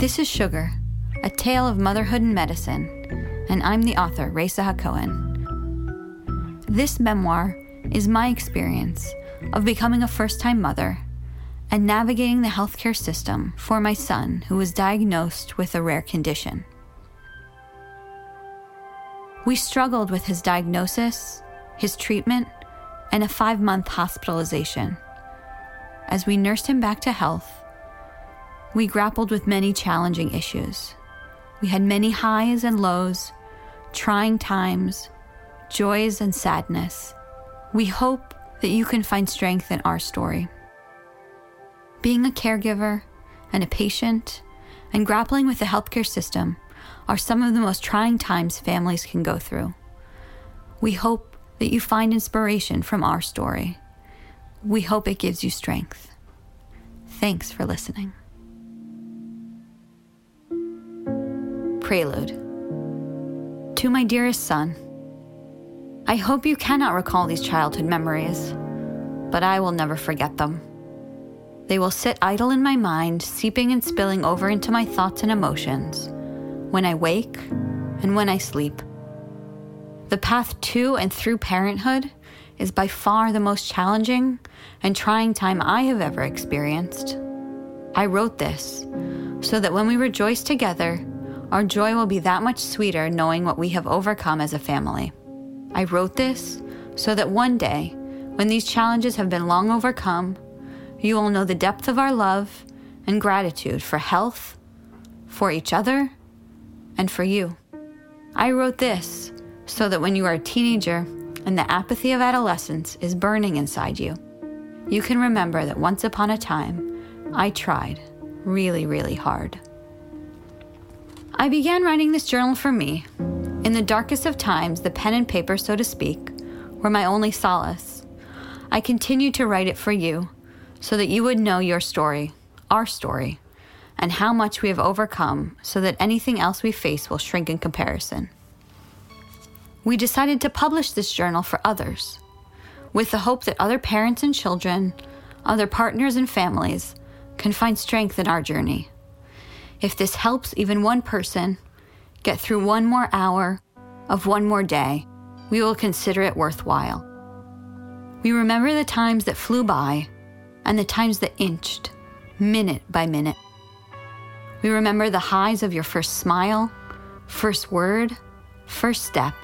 This is Sugar, a tale of motherhood and medicine, and I'm the author, Resa Hacohen. This memoir is my experience of becoming a first time mother and navigating the healthcare system for my son who was diagnosed with a rare condition. We struggled with his diagnosis, his treatment, and a five month hospitalization. As we nursed him back to health, we grappled with many challenging issues. We had many highs and lows, trying times, joys and sadness. We hope that you can find strength in our story. Being a caregiver and a patient and grappling with the healthcare system are some of the most trying times families can go through. We hope that you find inspiration from our story. We hope it gives you strength. Thanks for listening. Prelude To my dearest son, I hope you cannot recall these childhood memories, but I will never forget them. They will sit idle in my mind, seeping and spilling over into my thoughts and emotions when I wake and when I sleep. The path to and through parenthood is by far the most challenging and trying time I have ever experienced. I wrote this so that when we rejoice together, our joy will be that much sweeter knowing what we have overcome as a family. I wrote this so that one day, when these challenges have been long overcome, you will know the depth of our love and gratitude for health, for each other, and for you. I wrote this so that when you are a teenager and the apathy of adolescence is burning inside you, you can remember that once upon a time, I tried really, really hard. I began writing this journal for me. In the darkest of times, the pen and paper, so to speak, were my only solace. I continued to write it for you so that you would know your story, our story, and how much we have overcome so that anything else we face will shrink in comparison. We decided to publish this journal for others, with the hope that other parents and children, other partners and families, can find strength in our journey. If this helps even one person get through one more hour of one more day, we will consider it worthwhile. We remember the times that flew by and the times that inched, minute by minute. We remember the highs of your first smile, first word, first step,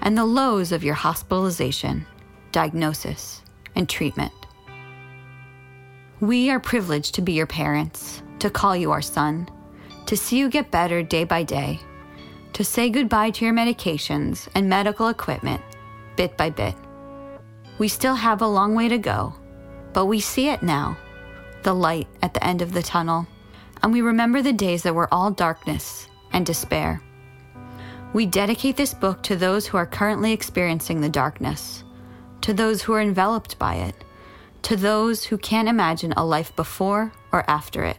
and the lows of your hospitalization, diagnosis, and treatment. We are privileged to be your parents, to call you our son, to see you get better day by day, to say goodbye to your medications and medical equipment bit by bit. We still have a long way to go but we see it now the light at the end of the tunnel, and we remember the days that were all darkness and despair. We dedicate this book to those who are currently experiencing the darkness, to those who are enveloped by it, to those who can't imagine a life before or after it.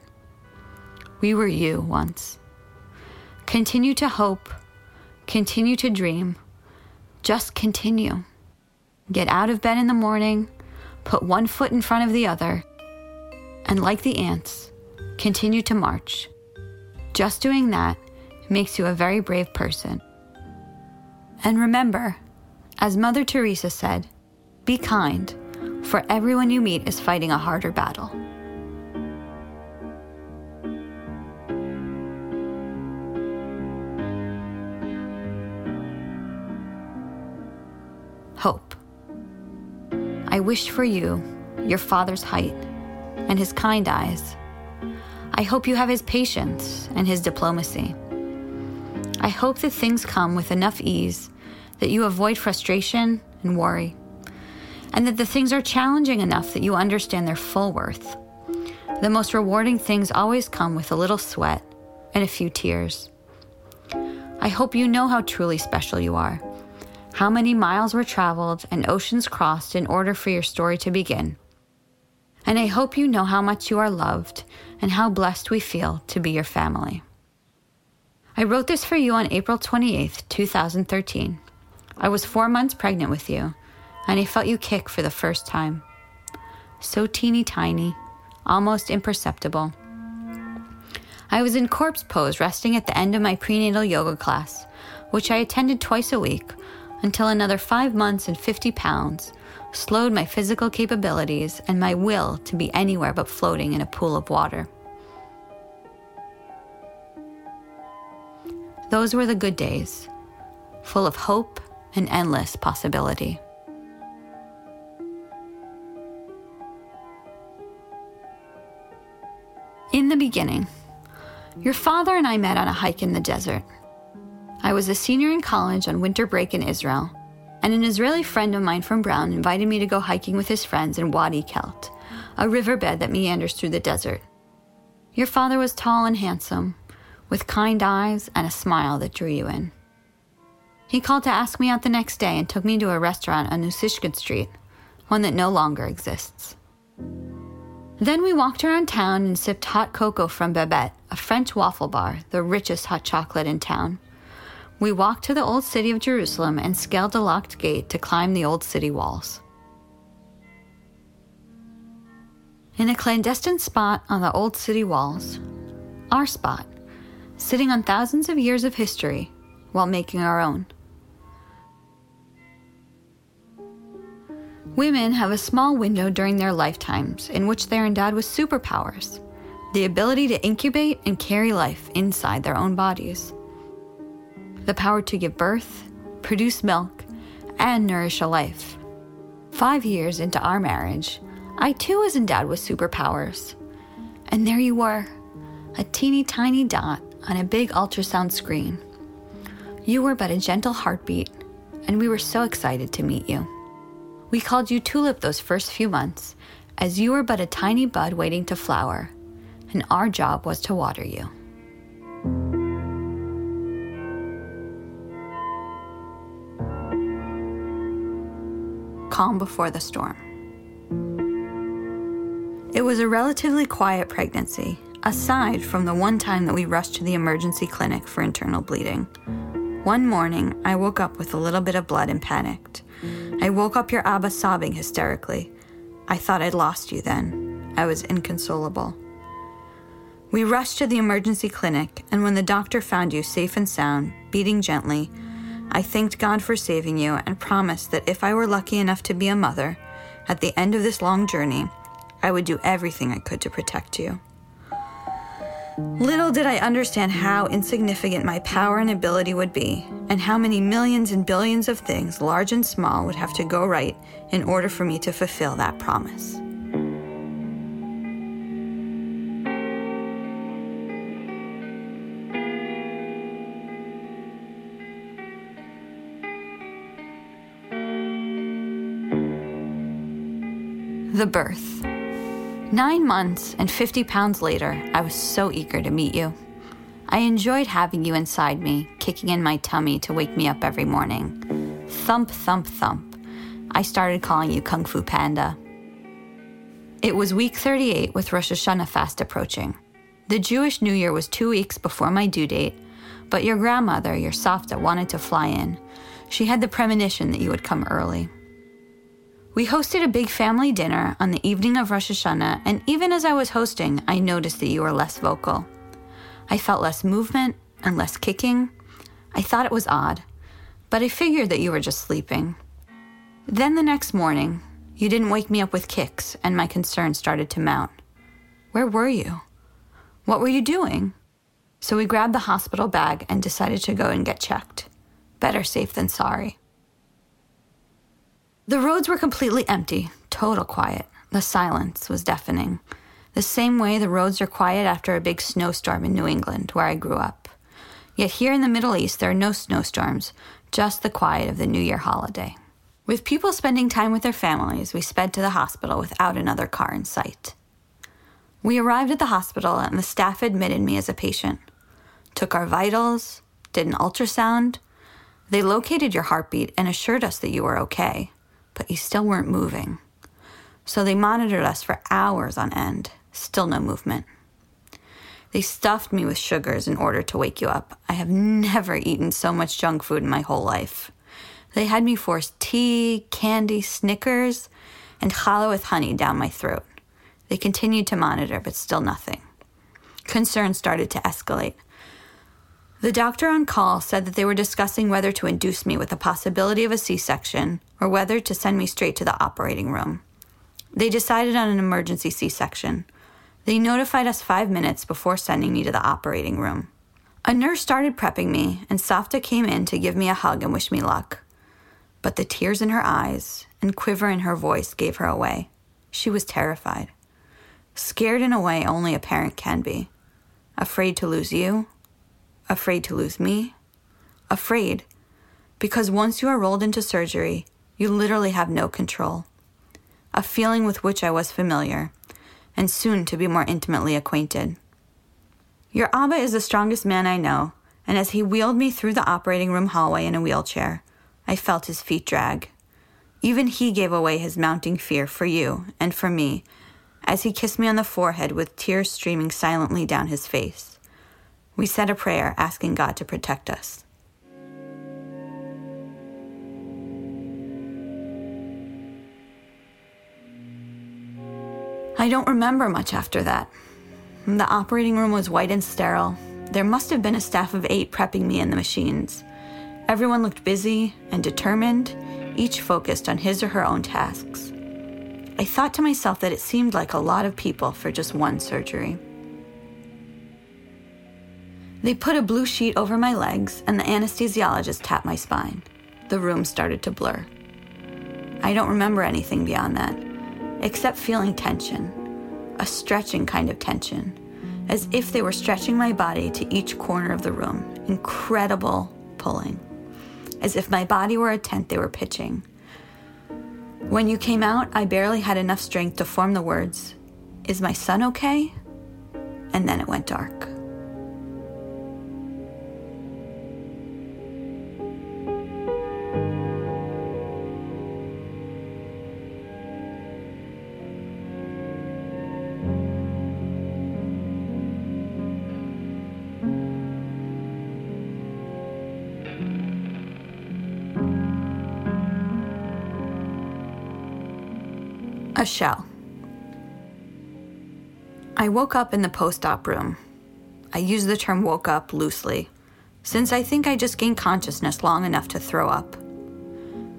We were you once. Continue to hope, continue to dream, just continue. Get out of bed in the morning put one foot in front of the other, and like the ants, continue to march. Just doing that makes you a very brave person. And remember, as Mother Teresa said, be kind, for everyone you meet is fighting a harder battle. Hope. I wish for you your father's height and his kind eyes. I hope you have his patience and his diplomacy. I hope that things come with enough ease that you avoid frustration and worry, and that the things are challenging enough that you understand their full worth. The most rewarding things always come with a little sweat and a few tears. I hope you know how truly special you are how many miles were traveled and oceans crossed in order for your story to begin. And I hope you know how much you are loved and how blessed we feel to be your family. I wrote this for you on April 28th, 2013. I was four months pregnant with you, and I felt you kick for the first time. So teeny tiny, almost imperceptible. I was in corpse pose, resting at the end of my prenatal yoga class, which I attended twice a week, until another five months and 50 pounds slowed my physical capabilities and my will to be anywhere but floating in a pool of water. Those were the good days, full of hope and endless possibility. In the beginning, your father and I met on a hike in the desert. I was a senior in college on winter break in Israel, and an Israeli friend of mine from Brown invited me to go hiking with his friends in Wadi Kelt, a riverbed that meanders through the desert. Your father was tall and handsome, with kind eyes and a smile that drew you in. He called to ask me out the next day and took me to a restaurant on Ussishkin Street, one that no longer exists. Then we walked around town and sipped hot cocoa from Babette, a French waffle bar, the richest hot chocolate in town. We walked to the old city of Jerusalem and scaled a locked gate to climb the old city walls. In a clandestine spot on the old city walls, our spot, sitting on thousands of years of history while making our own. Women have a small window during their lifetimes in which they're endowed with superpowers the ability to incubate and carry life inside their own bodies, the power to give birth, produce milk, and nourish a life. Five years into our marriage, I too was endowed with superpowers. And there you were, a teeny tiny dot on a big ultrasound screen. You were but a gentle heartbeat, and we were so excited to meet you. We called you Tulip those first few months, as you were but a tiny bud waiting to flower, and our job was to water you. Calm before the storm. It was a relatively quiet pregnancy, aside from the one time that we rushed to the emergency clinic for internal bleeding. One morning, I woke up with a little bit of blood and panicked. I woke up your Abba sobbing hysterically. I thought I'd lost you then. I was inconsolable. We rushed to the emergency clinic, and when the doctor found you safe and sound, beating gently, I thanked God for saving you and promised that if I were lucky enough to be a mother, at the end of this long journey, I would do everything I could to protect you. Little did I understand how insignificant my power and ability would be, and how many millions and billions of things, large and small, would have to go right in order for me to fulfill that promise. The birth. Nine months and 50 pounds later, I was so eager to meet you. I enjoyed having you inside me, kicking in my tummy to wake me up every morning. Thump, thump, thump. I started calling you Kung Fu Panda. It was week 38 with Rosh Hashanah fast approaching. The Jewish New Year was two weeks before my due date, but your grandmother, your Savta, wanted to fly in. She had the premonition that you would come early. We hosted a big family dinner on the evening of Rosh Hashanah, and even as I was hosting, I noticed that you were less vocal. I felt less movement and less kicking. I thought it was odd, but I figured that you were just sleeping. Then the next morning, you didn't wake me up with kicks, and my concern started to mount. Where were you? What were you doing? So we grabbed the hospital bag and decided to go and get checked. Better safe than sorry. The roads were completely empty, total quiet. The silence was deafening. The same way the roads are quiet after a big snowstorm in New England, where I grew up. Yet here in the Middle East, there are no snowstorms, just the quiet of the New Year holiday. With people spending time with their families, we sped to the hospital without another car in sight. We arrived at the hospital, and the staff admitted me as a patient, took our vitals, did an ultrasound. They located your heartbeat and assured us that you were okay but you still weren't moving. So they monitored us for hours on end, still no movement. They stuffed me with sugars in order to wake you up. I have never eaten so much junk food in my whole life. They had me force tea, candy, Snickers, and challah with honey down my throat. They continued to monitor, but still nothing. Concern started to escalate. The doctor on call said that they were discussing whether to induce me with the possibility of a C section or whether to send me straight to the operating room. They decided on an emergency C section. They notified us five minutes before sending me to the operating room. A nurse started prepping me, and Savta came in to give me a hug and wish me luck. But the tears in her eyes and quiver in her voice gave her away. She was terrified. Scared in a way only a parent can be. Afraid to lose you. Afraid to lose me. Afraid. Because once you are rolled into surgery, you literally have no control. A feeling with which I was familiar, and soon to be more intimately acquainted. Your Abba is the strongest man I know, and as he wheeled me through the operating room hallway in a wheelchair, I felt his feet drag. Even he gave away his mounting fear for you and for me as he kissed me on the forehead with tears streaming silently down his face. We said a prayer asking God to protect us. I don't remember much after that. The operating room was white and sterile. There must have been a staff of eight prepping me in the machines. Everyone looked busy and determined, each focused on his or her own tasks. I thought to myself that it seemed like a lot of people for just one surgery. They put a blue sheet over my legs, and the anesthesiologist tapped my spine. The room started to blur. I don't remember anything beyond that, except feeling tension, a stretching kind of tension, as if they were stretching my body to each corner of the room. Incredible pulling, as if my body were a tent they were pitching when you came out, I barely had enough strength to form the words, Is my son okay? And then it went dark. Shell. I woke up in the post op room. I use the term woke up loosely, since I think I just gained consciousness long enough to throw up.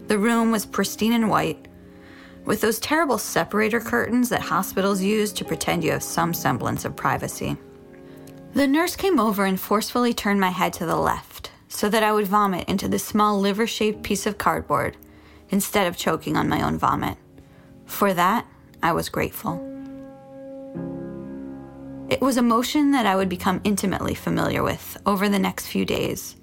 The room was pristine and white, with those terrible separator curtains that hospitals use to pretend you have some semblance of privacy. The nurse came over and forcefully turned my head to the left so that I would vomit into the small liver shaped piece of cardboard instead of choking on my own vomit. For that, I was grateful. It was a motion that I would become intimately familiar with over the next few days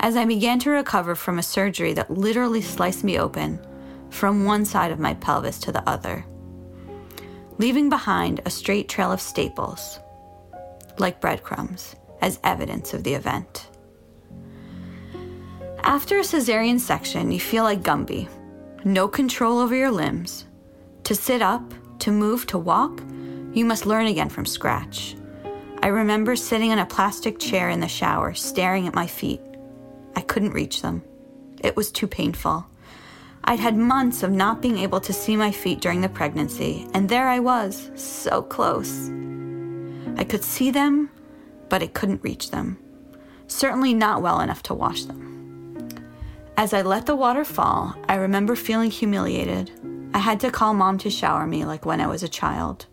as I began to recover from a surgery that literally sliced me open from one side of my pelvis to the other, leaving behind a straight trail of staples, like breadcrumbs, as evidence of the event. After a cesarean section, you feel like Gumby no control over your limbs, to sit up, to move, to walk, you must learn again from scratch. I remember sitting in a plastic chair in the shower, staring at my feet. I couldn't reach them. It was too painful. I'd had months of not being able to see my feet during the pregnancy, and there I was, so close. I could see them, but I couldn't reach them. Certainly not well enough to wash them. As I let the water fall, I remember feeling humiliated, I had to call mom to shower me like when I was a child.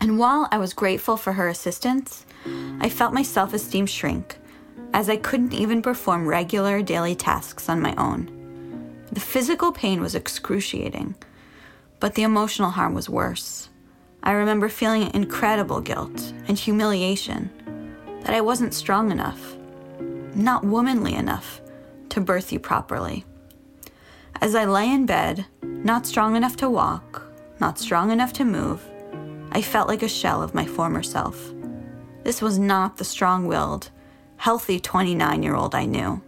And while I was grateful for her assistance, I felt my self esteem shrink as I couldn't even perform regular daily tasks on my own. The physical pain was excruciating, but the emotional harm was worse. I remember feeling incredible guilt and humiliation that I wasn't strong enough, not womanly enough, to birth you properly. As I lay in bed, not strong enough to walk, not strong enough to move, I felt like a shell of my former self. This was not the strong willed, healthy 29 year old I knew.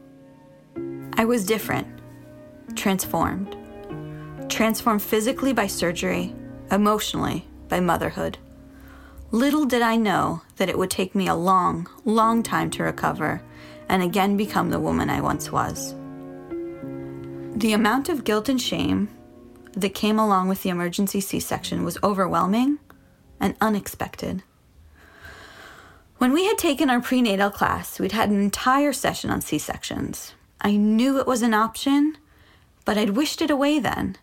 I was different, transformed. Transformed physically by surgery, emotionally by motherhood. Little did I know that it would take me a long, long time to recover and again become the woman I once was. The amount of guilt and shame that came along with the emergency C section was overwhelming and unexpected. When we had taken our prenatal class, we'd had an entire session on C sections. I knew it was an option, but I'd wished it away then,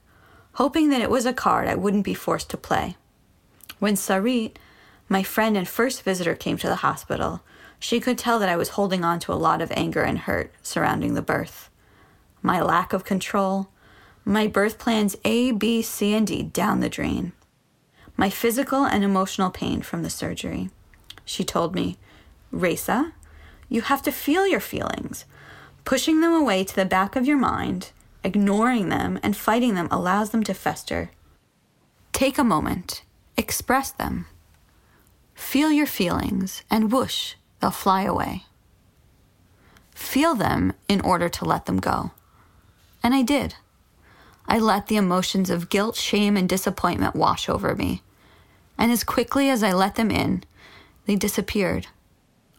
hoping that it was a card I wouldn't be forced to play. When Sarit, my friend and first visitor, came to the hospital, she could tell that I was holding on to a lot of anger and hurt surrounding the birth. My lack of control, my birth plans A, B, C, and D down the drain, my physical and emotional pain from the surgery. She told me, Resa, you have to feel your feelings. Pushing them away to the back of your mind, ignoring them, and fighting them allows them to fester. Take a moment, express them. Feel your feelings, and whoosh, they'll fly away. Feel them in order to let them go. And I did. I let the emotions of guilt, shame, and disappointment wash over me. And as quickly as I let them in, they disappeared,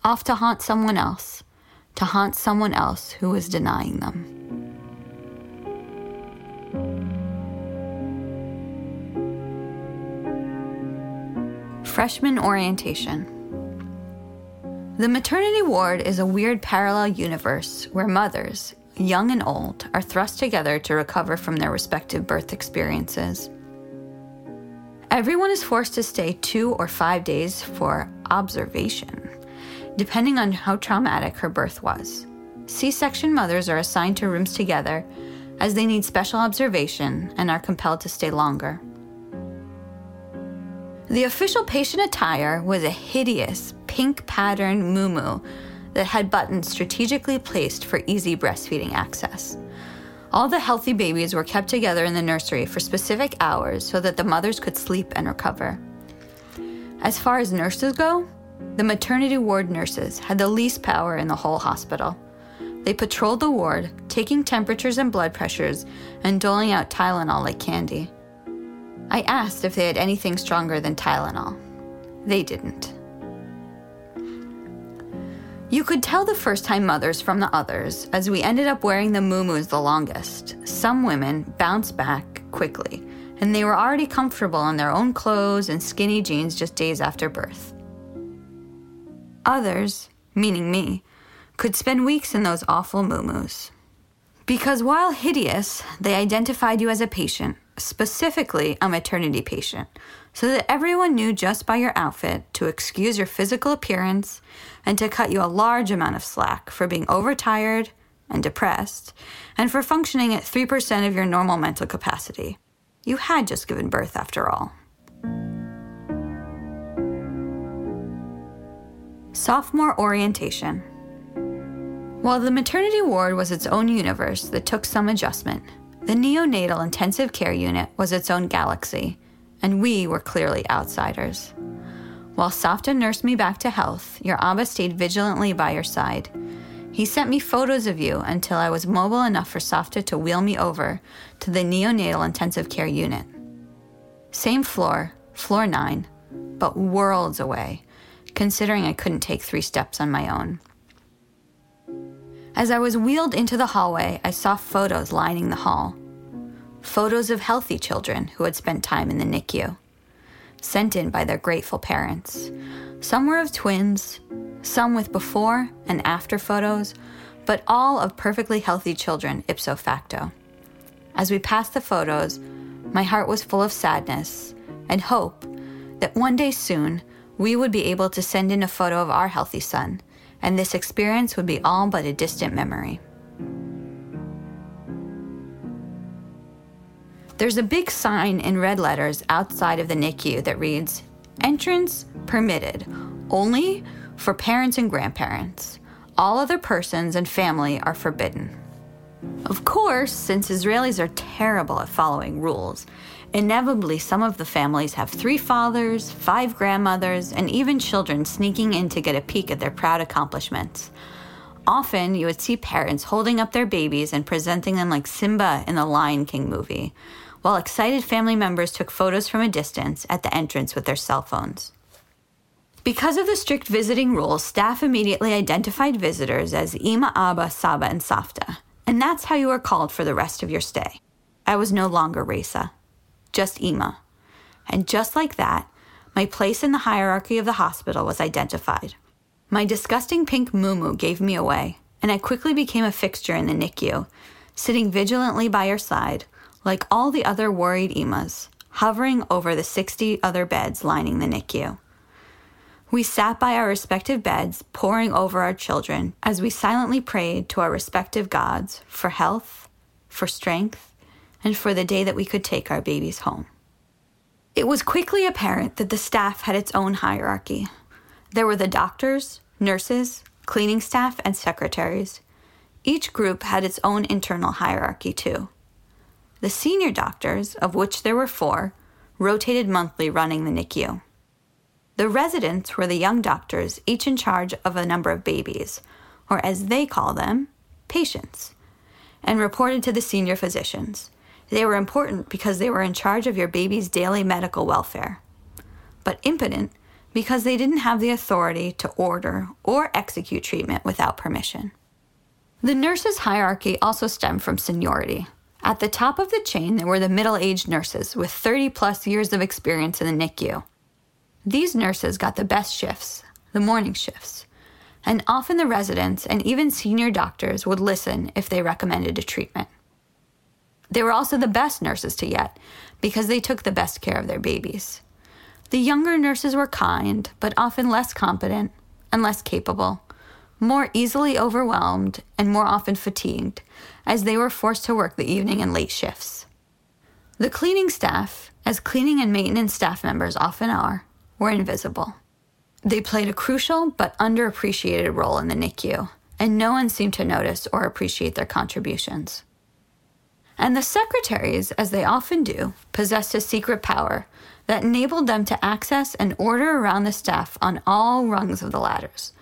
off to haunt someone else, to haunt someone else who was denying them. Freshman Orientation The maternity ward is a weird parallel universe where mothers, young and old, are thrust together to recover from their respective birth experiences. Everyone is forced to stay two or five days for observation, depending on how traumatic her birth was. C section mothers are assigned to rooms together as they need special observation and are compelled to stay longer. The official patient attire was a hideous pink patterned muumuu that had buttons strategically placed for easy breastfeeding access. All the healthy babies were kept together in the nursery for specific hours so that the mothers could sleep and recover. As far as nurses go, the maternity ward nurses had the least power in the whole hospital. They patrolled the ward, taking temperatures and blood pressures, and doling out Tylenol like candy. I asked if they had anything stronger than Tylenol. They didn't. You could tell the first time mothers from the others, as we ended up wearing the muumuus the longest. Some women bounced back quickly, and they were already comfortable in their own clothes and skinny jeans just days after birth. Others, meaning me, could spend weeks in those awful muumuus. Because while hideous, they identified you as a patient, specifically a maternity patient, so that everyone knew just by your outfit to excuse your physical appearance and to cut you a large amount of slack for being overtired and depressed and for functioning at 3% of your normal mental capacity. You had just given birth after all. Sophomore orientation. While the maternity ward was its own universe that took some adjustment, the neonatal intensive care unit was its own galaxy and we were clearly outsiders. While Savta nursed me back to health, your Abba stayed vigilantly by your side. He sent me photos of you until I was mobile enough for Savta to wheel me over to the neonatal intensive care unit. Same floor, floor nine, but worlds away, considering I couldn't take three steps on my own. As I was wheeled into the hallway, I saw photos lining the hall photos of healthy children who had spent time in the NICU, sent in by their grateful parents. Some were of twins, some with before and after photos, but all of perfectly healthy children ipso facto. As we passed the photos, my heart was full of sadness and hope that one day soon we would be able to send in a photo of our healthy son, and this experience would be all but a distant memory. There's a big sign in red letters outside of the NICU that reads Entrance permitted, only for parents and grandparents. All other persons and family are forbidden. Of course, since Israelis are terrible at following rules, inevitably some of the families have three fathers, five grandmothers, and even children sneaking in to get a peek at their proud accomplishments. Often, you would see parents holding up their babies and presenting them like Simba in the Lion King movie, while excited family members took photos from a distance at the entrance with their cell phones. Because of the strict visiting rules, staff immediately identified visitors as Ima, Abba, Saba, and Savta, and that's how you were called for the rest of your stay. I was no longer Resa, just Ima. And just like that, my place in the hierarchy of the hospital was identified. My disgusting pink moo gave me away, and I quickly became a fixture in the NICU, sitting vigilantly by her side, like all the other worried Imas, hovering over the 60 other beds lining the NICU. We sat by our respective beds, poring over our children, as we silently prayed to our respective gods for health, for strength, and for the day that we could take our babies home. It was quickly apparent that the staff had its own hierarchy. There were the doctors, nurses, cleaning staff, and secretaries. Each group had its own internal hierarchy, too. The senior doctors, of which there were four, rotated monthly running the NICU. The residents were the young doctors, each in charge of a number of babies, or as they call them, patients, and reported to the senior physicians. They were important because they were in charge of your baby's daily medical welfare, but impotent because they didn't have the authority to order or execute treatment without permission. The nurses' hierarchy also stemmed from seniority. At the top of the chain, there were the middle aged nurses with 30 plus years of experience in the NICU. These nurses got the best shifts, the morning shifts, and often the residents and even senior doctors would listen if they recommended a treatment. They were also the best nurses to get because they took the best care of their babies. The younger nurses were kind, but often less competent and less capable, more easily overwhelmed, and more often fatigued, as they were forced to work the evening and late shifts. The cleaning staff, as cleaning and maintenance staff members often are, were invisible. They played a crucial but underappreciated role in the NICU, and no one seemed to notice or appreciate their contributions. And the secretaries, as they often do, possessed a secret power that enabled them to access and order around the staff on all rungs of the ladders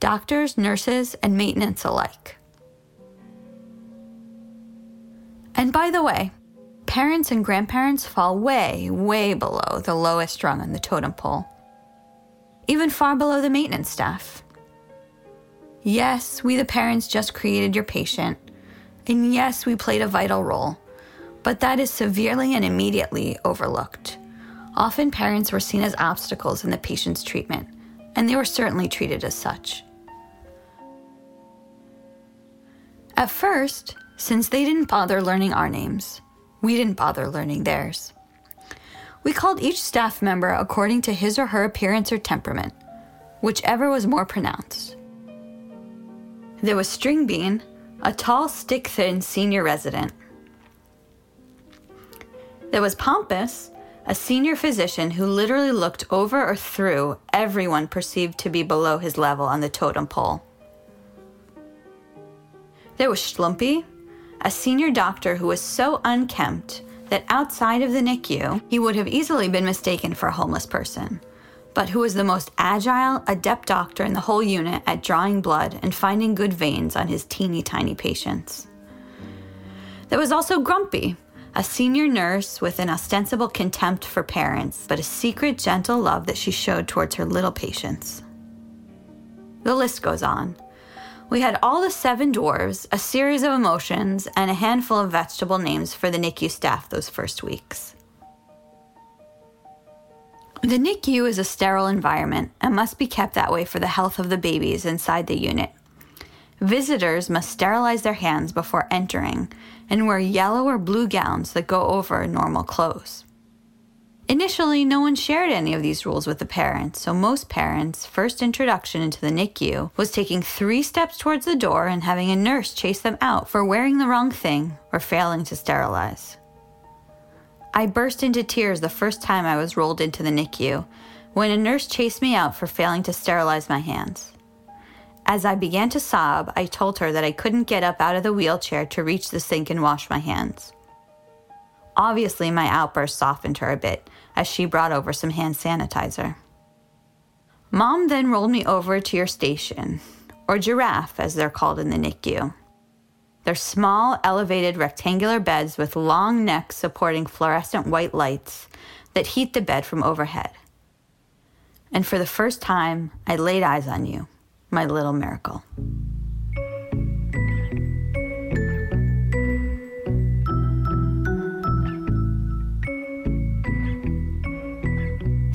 doctors, nurses, and maintenance alike. And by the way, parents and grandparents fall way, way below the lowest rung on the totem pole, even far below the maintenance staff. Yes, we the parents just created your patient, and yes, we played a vital role, but that is severely and immediately overlooked. Often parents were seen as obstacles in the patient's treatment, and they were certainly treated as such. At first, since they didn't bother learning our names, we didn't bother learning theirs. We called each staff member according to his or her appearance or temperament, whichever was more pronounced. There was String Bean, a tall, stick thin senior resident. There was Pompous, a senior physician who literally looked over or through everyone perceived to be below his level on the totem pole. There was Schlumpy, a senior doctor who was so unkempt that outside of the NICU, he would have easily been mistaken for a homeless person, but who was the most agile, adept doctor in the whole unit at drawing blood and finding good veins on his teeny tiny patients. There was also Grumpy, a senior nurse with an ostensible contempt for parents, but a secret gentle love that she showed towards her little patients. The list goes on. We had all the seven dwarves, a series of emotions, and a handful of vegetable names for the NICU staff those first weeks. The NICU is a sterile environment and must be kept that way for the health of the babies inside the unit. Visitors must sterilize their hands before entering and wear yellow or blue gowns that go over normal clothes. Initially, no one shared any of these rules with the parents, so most parents' first introduction into the NICU was taking three steps towards the door and having a nurse chase them out for wearing the wrong thing or failing to sterilize. I burst into tears the first time I was rolled into the NICU when a nurse chased me out for failing to sterilize my hands. As I began to sob, I told her that I couldn't get up out of the wheelchair to reach the sink and wash my hands. Obviously, my outburst softened her a bit as she brought over some hand sanitizer. Mom then rolled me over to your station, or giraffe as they're called in the NICU. They're small, elevated rectangular beds with long necks supporting fluorescent white lights that heat the bed from overhead. And for the first time, I laid eyes on you, my little miracle.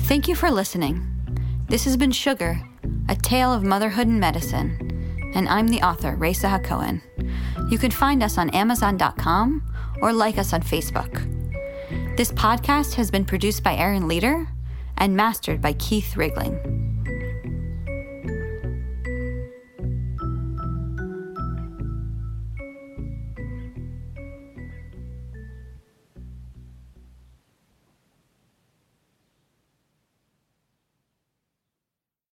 Thank you for listening. This has been Sugar, A Tale of Motherhood and Medicine, and I'm the author, Raisa HaKohen. You can find us on Amazon.com or like us on Facebook. This podcast has been produced by Aaron Leader and mastered by Keith Rigling.